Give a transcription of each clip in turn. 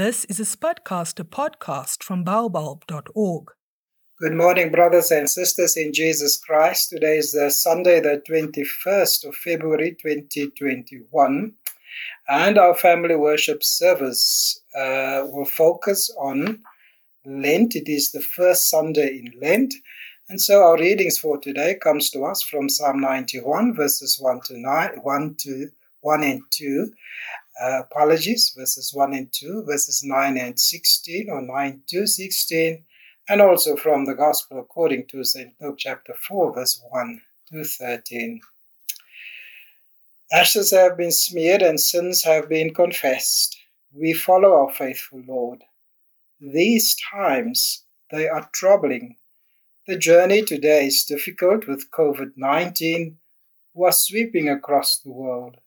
This is a Spudcaster podcast from baobulb.org. Good morning, brothers and sisters in Jesus Christ. Today is the Sunday, the 21st of February 2021, and our family worship service uh, will focus on Lent. It is the first Sunday in Lent, and so our readings for today comes to us from Psalm 91, verses 1 to 9, 1 to 1 and 2. Uh, apologies, verses 1 and 2, verses 9 and 16, or 9 to 16, and also from the Gospel according to St. Luke chapter 4, verse 1 to 13. Ashes have been smeared and sins have been confessed. We follow our faithful Lord. These times, they are troubling. The journey today is difficult with COVID 19 was sweeping across the world.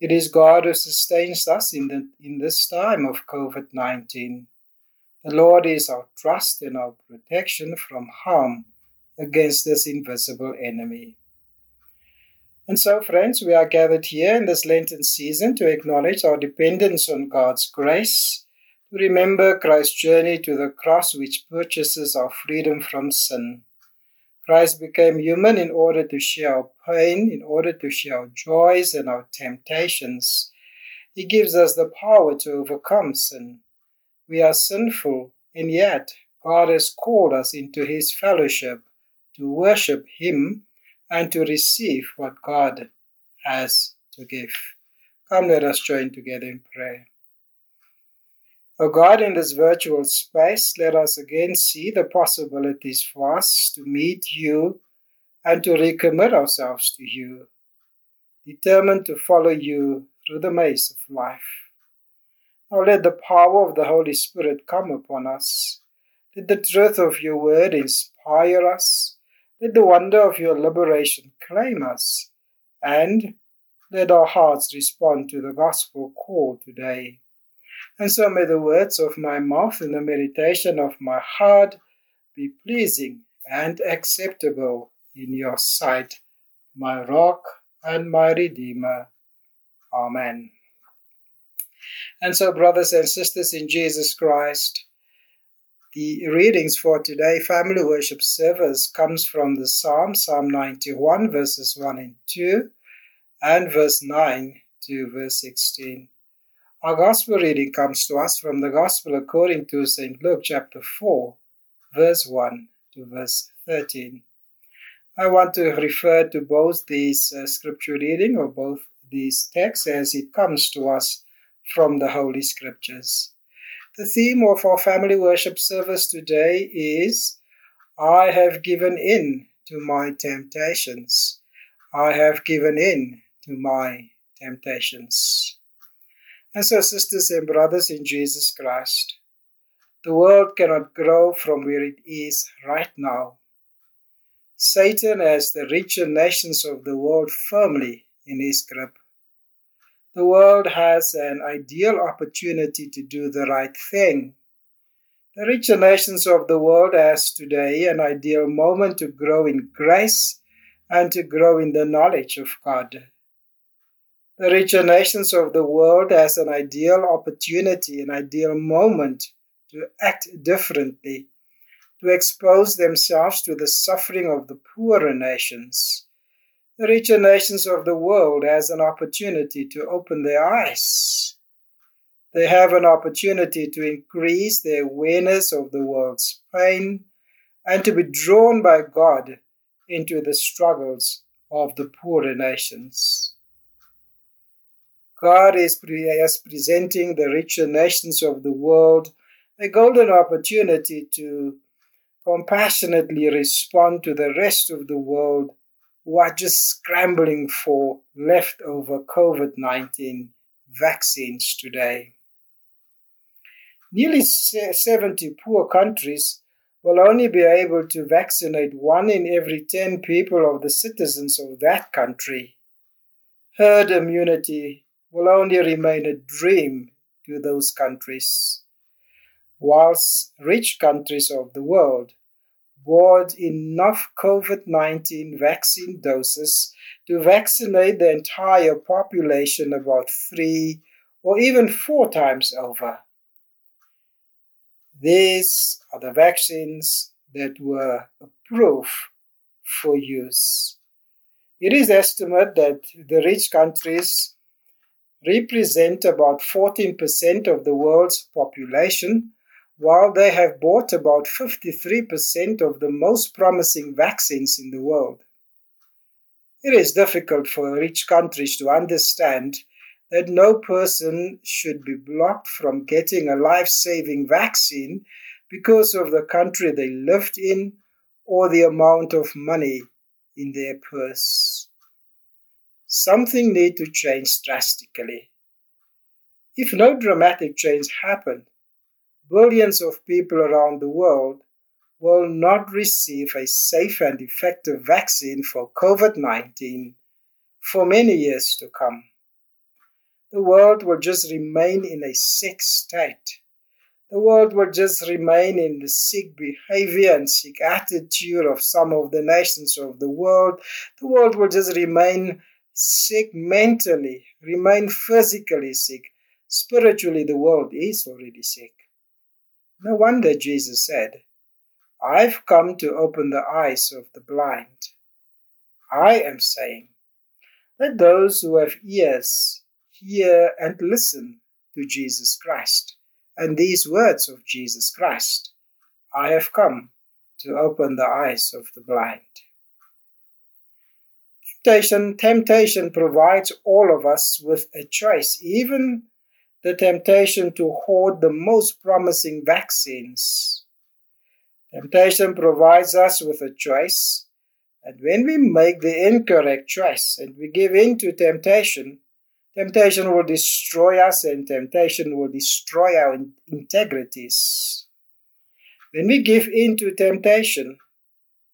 It is God who sustains us in, the, in this time of COVID 19. The Lord is our trust and our protection from harm against this invisible enemy. And so, friends, we are gathered here in this Lenten season to acknowledge our dependence on God's grace, to remember Christ's journey to the cross, which purchases our freedom from sin. Christ became human in order to share our pain, in order to share our joys and our temptations. He gives us the power to overcome sin. We are sinful, and yet God has called us into His fellowship to worship Him and to receive what God has to give. Come, let us join together in prayer. O God, in this virtual space, let us again see the possibilities for us to meet you and to recommit ourselves to you, determined to follow you through the maze of life. Now let the power of the Holy Spirit come upon us. Let the truth of your word inspire us. Let the wonder of your liberation claim us. And let our hearts respond to the gospel call today. And so may the words of my mouth and the meditation of my heart be pleasing and acceptable in your sight, my rock and my redeemer. Amen. And so, brothers and sisters in Jesus Christ, the readings for today, family worship service, comes from the Psalm, Psalm 91, verses 1 and 2, and verse 9 to verse 16. Our gospel reading comes to us from the gospel according to St. Luke chapter 4, verse 1 to verse 13. I want to refer to both these uh, scripture reading or both these texts as it comes to us from the Holy Scriptures. The theme of our family worship service today is I have given in to my temptations. I have given in to my temptations. And so, sisters and brothers in Jesus Christ, the world cannot grow from where it is right now. Satan has the richer nations of the world firmly in his grip. The world has an ideal opportunity to do the right thing. The richer nations of the world has today an ideal moment to grow in grace and to grow in the knowledge of God. The richer nations of the world has an ideal opportunity, an ideal moment to act differently, to expose themselves to the suffering of the poorer nations. The richer nations of the world has an opportunity to open their eyes. They have an opportunity to increase their awareness of the world's pain and to be drawn by God into the struggles of the poorer nations. God is, presenting the richer nations of the world a golden opportunity to compassionately respond to the rest of the world who are just scrambling for leftover COVID 19 vaccines today. Nearly 70 poor countries will only be able to vaccinate one in every 10 people of the citizens of that country. Herd immunity will only remain a dream to those countries, whilst rich countries of the world bought enough COVID 19 vaccine doses to vaccinate the entire population about three or even four times over. These are the vaccines that were approved for use. It is estimated that the rich countries represent about 14% of the world's population, while they have bought about 53% of the most promising vaccines in the world. It is difficult for rich countries to understand that no person should be blocked from getting a life saving vaccine because of the country they lived in or the amount of money in their purse. Something need to change drastically. If no dramatic change happen, billions of people around the world will not receive a safe and effective vaccine for COVID 19 for many years to come the world will just remain in a sick state. The world will just remain in the sick behavior and sick attitude of some of the nations of the world. The world will just remain sick mentally, remain physically sick. Spiritually, the world is already sick. No wonder Jesus said, I've come to open the eyes of the blind. I am saying, let those who have ears hear and listen to Jesus Christ. And these words of Jesus Christ I have come to open the eyes of the blind. Temptation, temptation provides all of us with a choice, even the temptation to hoard the most promising vaccines. Temptation provides us with a choice, and when we make the incorrect choice and we give in to temptation, Temptation will destroy us, and temptation will destroy our integrities. When we give in to temptation,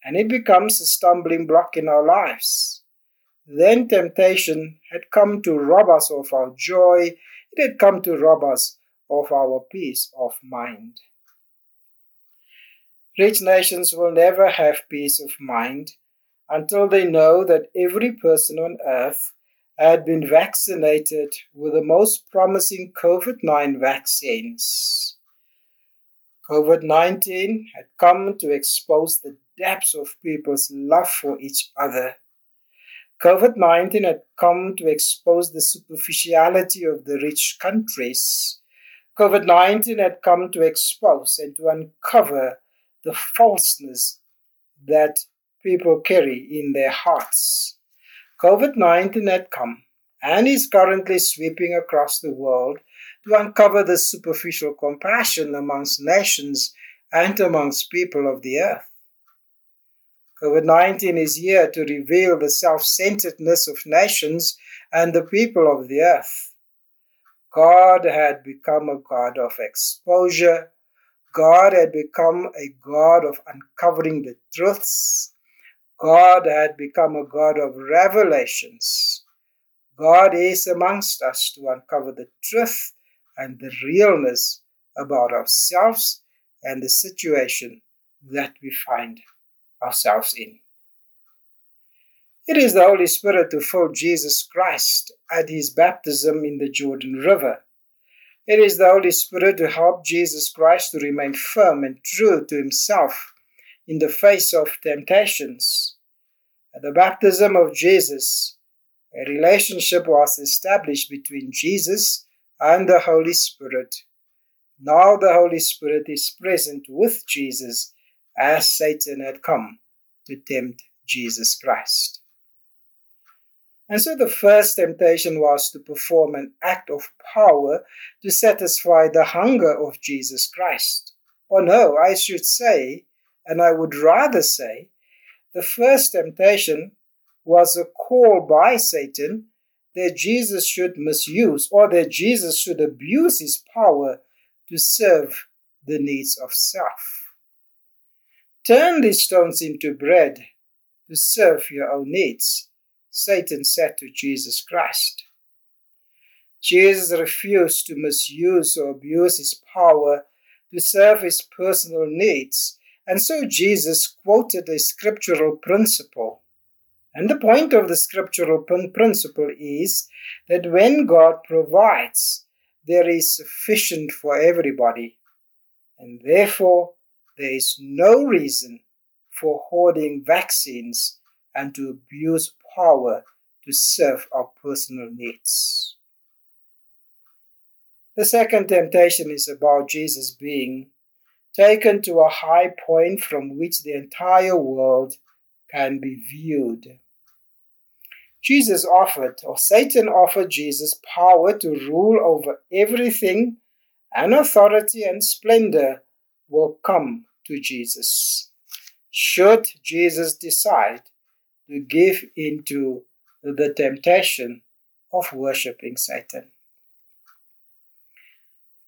and it becomes a stumbling block in our lives, then temptation had come to rob us of our joy, it had come to rob us of our peace of mind. Rich nations will never have peace of mind until they know that every person on earth had been vaccinated with the most promising COVID 19 vaccines. COVID 19 had come to expose the depths of people's love for each other. COVID 19 had come to expose the superficiality of the rich countries. COVID 19 had come to expose and to uncover the falseness that people carry in their hearts. COVID 19 had come and is currently sweeping across the world to uncover the superficial compassion amongst nations and amongst people of the earth. COVID 19 is here to reveal the self centeredness of nations and the people of the earth. God had become a God of exposure. God had become a God of uncovering the truths God had become a God of revelations. God is amongst us to uncover the truth and the realness about ourselves and the situation that we find ourselves in. It is the Holy Spirit who filled Jesus Christ at his baptism in the Jordan River. It is the Holy Spirit who helped Jesus Christ to remain firm and true to himself in the face of temptations. At the baptism of Jesus, a relationship was established between Jesus and the Holy Spirit. Now the Holy Spirit is present with Jesus as Satan had come to tempt Jesus Christ. And so the first temptation was to perform an act of power to satisfy the hunger of Jesus Christ. Or no, I should say, and I would rather say, the first temptation was a call by Satan that Jesus should misuse or that Jesus should abuse his power to serve the needs of self. Turn these stones into bread to serve your own needs, Satan said to Jesus Christ. Jesus refused to misuse or abuse his power to serve his personal needs and so Jesus quoted a scriptural principle. And the point of the scriptural principle is that when God provides, there is sufficient for everybody. and therefore there is no reason for hoarding vaccines and to abuse power to serve our personal needs. The second temptation is about Jesus being taken to a high point from which the entire world can be viewed. Jesus offered, or Satan offered Jesus power to rule over everything, and authority and splendor will come to Jesus. Should Jesus decide to give into the temptation of worshipping Satan.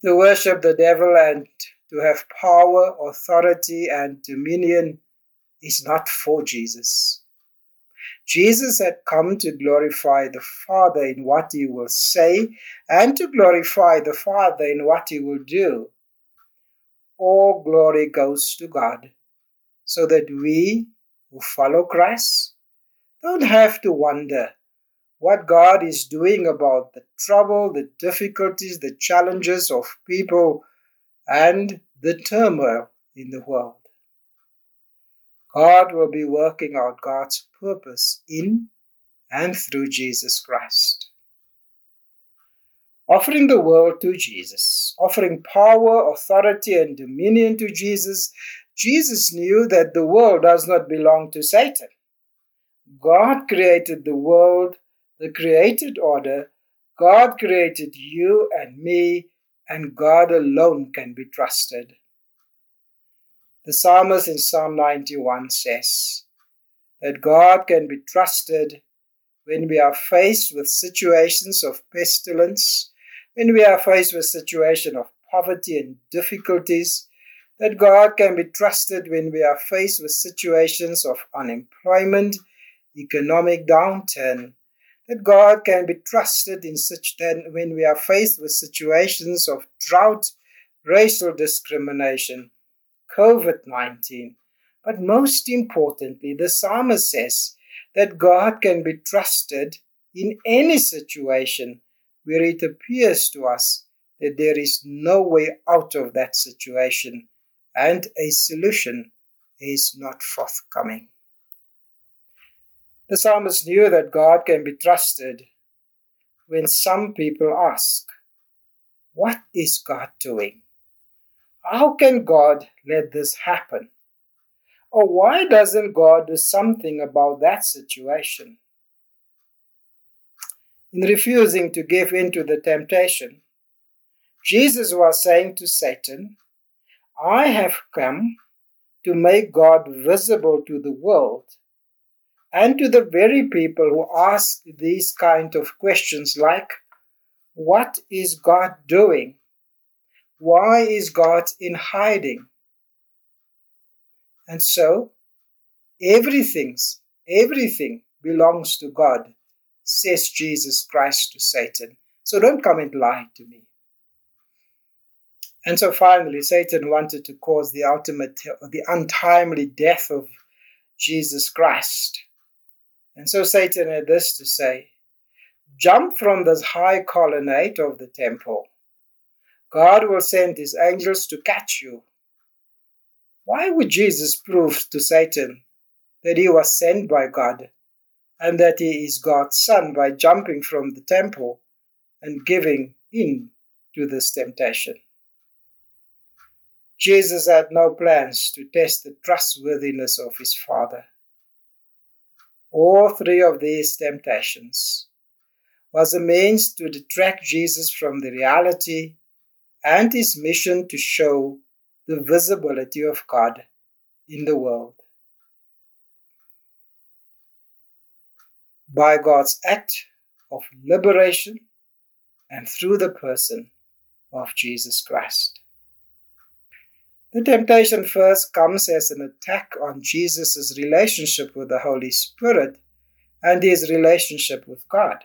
To worship the devil and to have power, authority, and dominion is not for Jesus. Jesus had come to glorify the Father in what he will say and to glorify the Father in what he will do. All glory goes to God, so that we who follow Christ don't have to wonder what God is doing about the trouble, the difficulties, the challenges of people, and the turmoil in the world. God will be working out God's purpose in and through Jesus Christ. Offering the world to Jesus, offering power, authority, and dominion to Jesus, Jesus knew that the world does not belong to Satan. God created the world, the created order. God created you and me, and God alone can be trusted. The psalmist in Psalm 91 says that God can be trusted when we are faced with situations of pestilence, when we are faced with situations of poverty and difficulties, that God can be trusted when we are faced with situations of unemployment economic downturn, that God can be trusted in such that when we are faced with situations of drought, racial discrimination, COVID 19. But most importantly, the psalmist says that God can be trusted in any situation where it appears to us that there is no way out of that situation and a solution is not forthcoming. The psalmist knew that God can be trusted when some people ask, What is God doing? How can God let this happen? Or why doesn't God do something about that situation? In refusing to give in to the temptation, Jesus was saying to Satan, I have come to make God visible to the world and to the very people who ask these kind of questions like what is god doing? Why is god in hiding? And so everything's everything belongs to god says jesus christ to satan so don't come and lie to me and so finally satan wanted to cause the ultimate the untimely death of jesus christ and so Satan had this to say Jump from this high colonnade of the temple. God will send his angels to catch you. Why would Jesus prove to Satan that he was sent by God and that he is God's son by jumping from the temple and giving in to this temptation? Jesus had no plans to test the trustworthiness of his Father all three of these temptations was a means to detract Jesus from the reality and his mission to show the visibility of God in the world. By God's act of liberation and through the person of Jesus Christ. The temptation first comes as an attack on Jesus' relationship with the Holy Spirit and his relationship with God.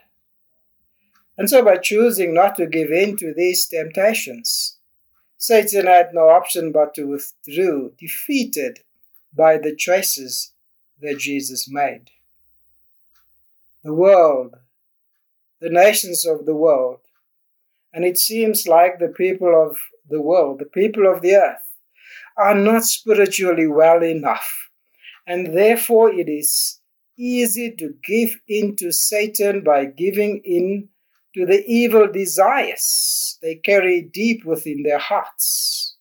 And so, by choosing not to give in to these temptations, Satan had no option but to withdraw, defeated by the choices that Jesus made. The world, the nations of the world, and it seems like the people of the world, the people of the earth, are not spiritually well enough, and therefore it is easy to give in to Satan by giving in to the evil desires they carry deep within their hearts.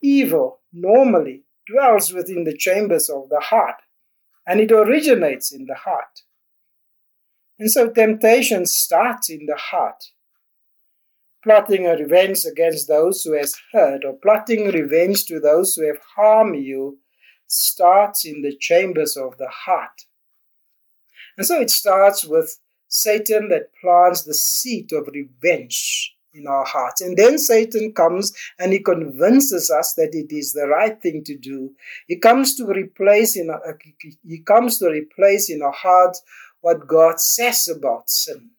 Evil normally dwells within the chambers of the heart, and it originates in the heart. And so temptation starts in the heart. Plotting a revenge against those who has hurt, or plotting revenge to those who have harmed you, starts in the chambers of the heart. And so it starts with Satan that plants the seed of revenge in our hearts. And then Satan comes and he convinces us that it is the right thing to do. He comes to replace in he comes to replace in our hearts what God says about sin.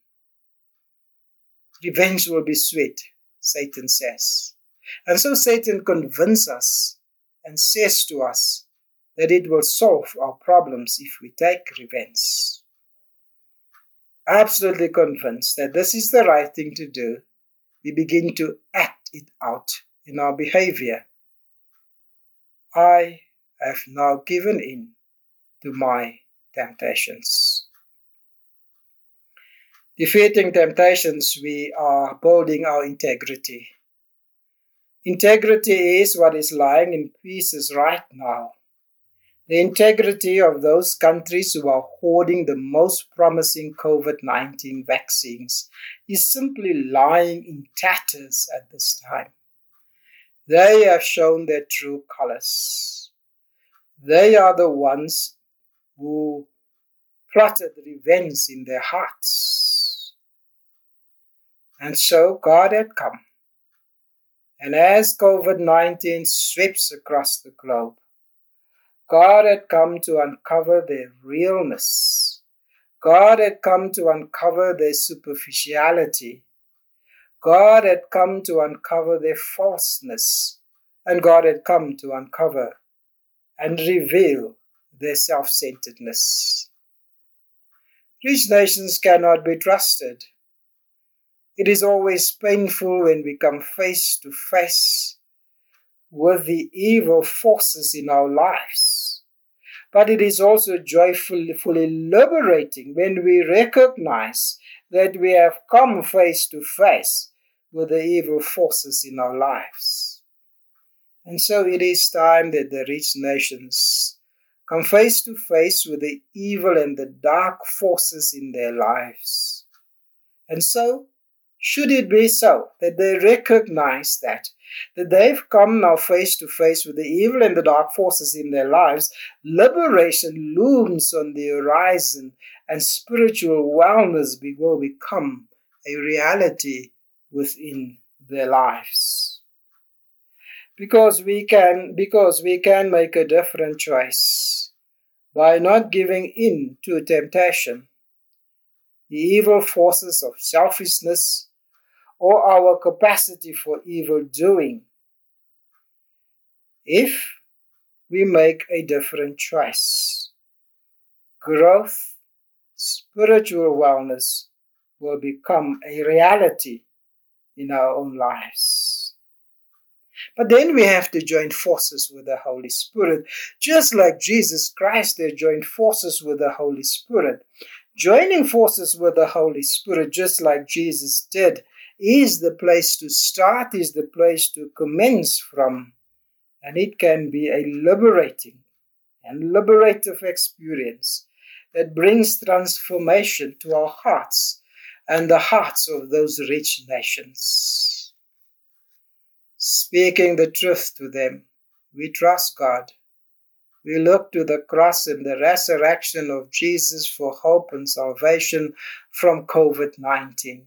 Revenge will be sweet, Satan says. And so Satan convinces us and says to us that it will solve our problems if we take revenge absolutely convinced that this is the right thing to do, we begin to act it out in our behavior. I have now given in to my temptations. Defeating temptations, we are building our integrity. Integrity is what is lying in pieces right now the integrity of those countries who are hoarding the most promising COVID 19 vaccines is simply lying in tatters at this time. They have shown their true colors. They are the ones who plotted revenge in their hearts. And so God had come. And as COVID 19 sweeps across the globe, God had come to uncover their realness. God had come to uncover their superficiality. God had come to uncover their falseness. And God had come to uncover and reveal their self centeredness. Rich nations cannot be trusted. It is always painful when we come face to face with the evil forces in our lives but it is also joyfully liberating when we recognize that we have come face to face with the evil forces in our lives. And so it is time that the rich nations come face to face with the evil and the dark forces in their lives. And so, should it be so that they recognize that that they've come now face to face with the evil and the dark forces in their lives, liberation looms on the horizon and spiritual wellness will become a reality within their lives. Because we can because we can make a different choice by not giving in to temptation. The evil forces of selfishness, or our capacity for evil doing if we make a different choice. Growth, spiritual wellness will become a reality in our own lives. But then we have to join forces with the Holy Spirit. Just like Jesus Christ, they joined forces with the Holy Spirit. Joining forces with the Holy Spirit, just like Jesus did, is the place to start, is the place to commence from. And it can be a liberating and liberative experience that brings transformation to our hearts and the hearts of those rich nations. Speaking the truth to them, we trust God. We look to the cross and the resurrection of Jesus for hope and salvation from COVID 19.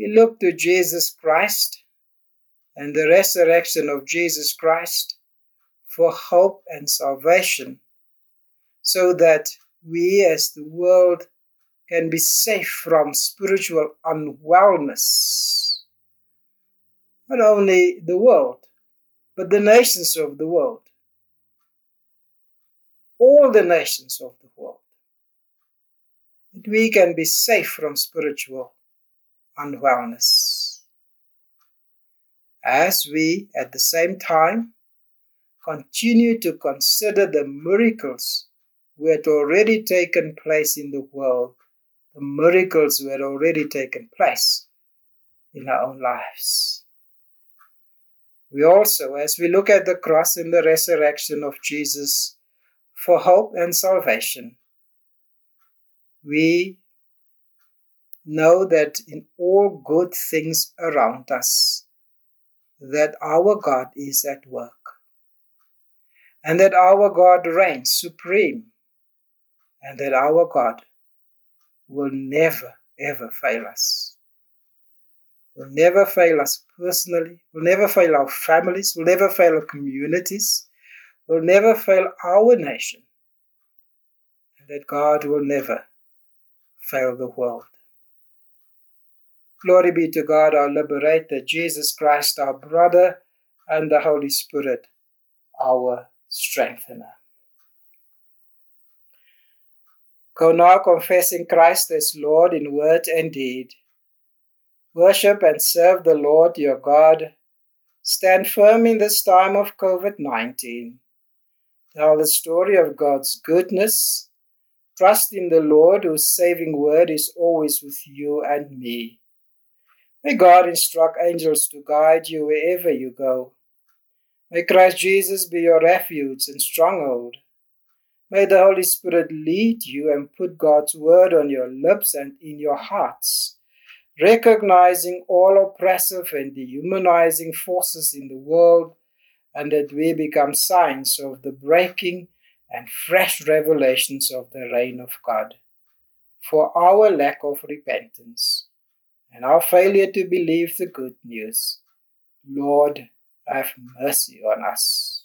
We look to Jesus Christ and the resurrection of Jesus Christ for hope and salvation, so that we as the world can be safe from spiritual unwellness. Not only the world, but the nations of the world. All the nations of the world. That we can be safe from spiritual unwellness. as we, at the same time, continue to consider the miracles who had already taken place in the world, the miracles who had already taken place in our own lives. We also, as we look at the cross and the resurrection of Jesus for hope and salvation, we know that in all good things around us, that our God is at work. And that our God reigns supreme, and that our God will never ever fail us. Will never fail us personally, will never fail our families, will never fail our communities, will never fail our nation, and that God will never fail the world. Glory be to God, our liberator, Jesus Christ, our brother, and the Holy Spirit, our strengthener. Go now confessing Christ as Lord in word and deed. Worship and serve the Lord your God. Stand firm in this time of COVID 19. Tell the story of God's goodness. Trust in the Lord, whose saving word is always with you and me. May God instruct angels to guide you wherever you go. May Christ Jesus be your refuge and stronghold. May the Holy Spirit lead you and put God's word on your lips and in your hearts, recognizing all oppressive and dehumanizing forces in the world, and that we become signs of the breaking and fresh revelations of the reign of God. For our lack of repentance and our failure to believe the good news, Lord, have mercy on us.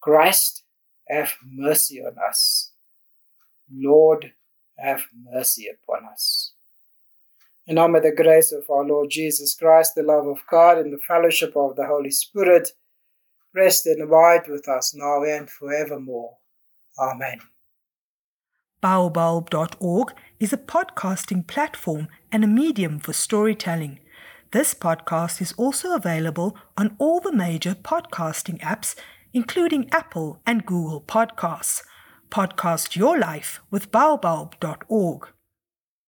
Christ, have mercy on us. Lord, have mercy upon us. And now may the grace of our Lord Jesus Christ, the love of God, and the fellowship of the Holy Spirit rest and abide with us now and forevermore. Amen. Baobulb.org is a podcasting platform and a medium for storytelling. This podcast is also available on all the major podcasting apps, including Apple and Google Podcasts. Podcast Your Life with baobulb.org.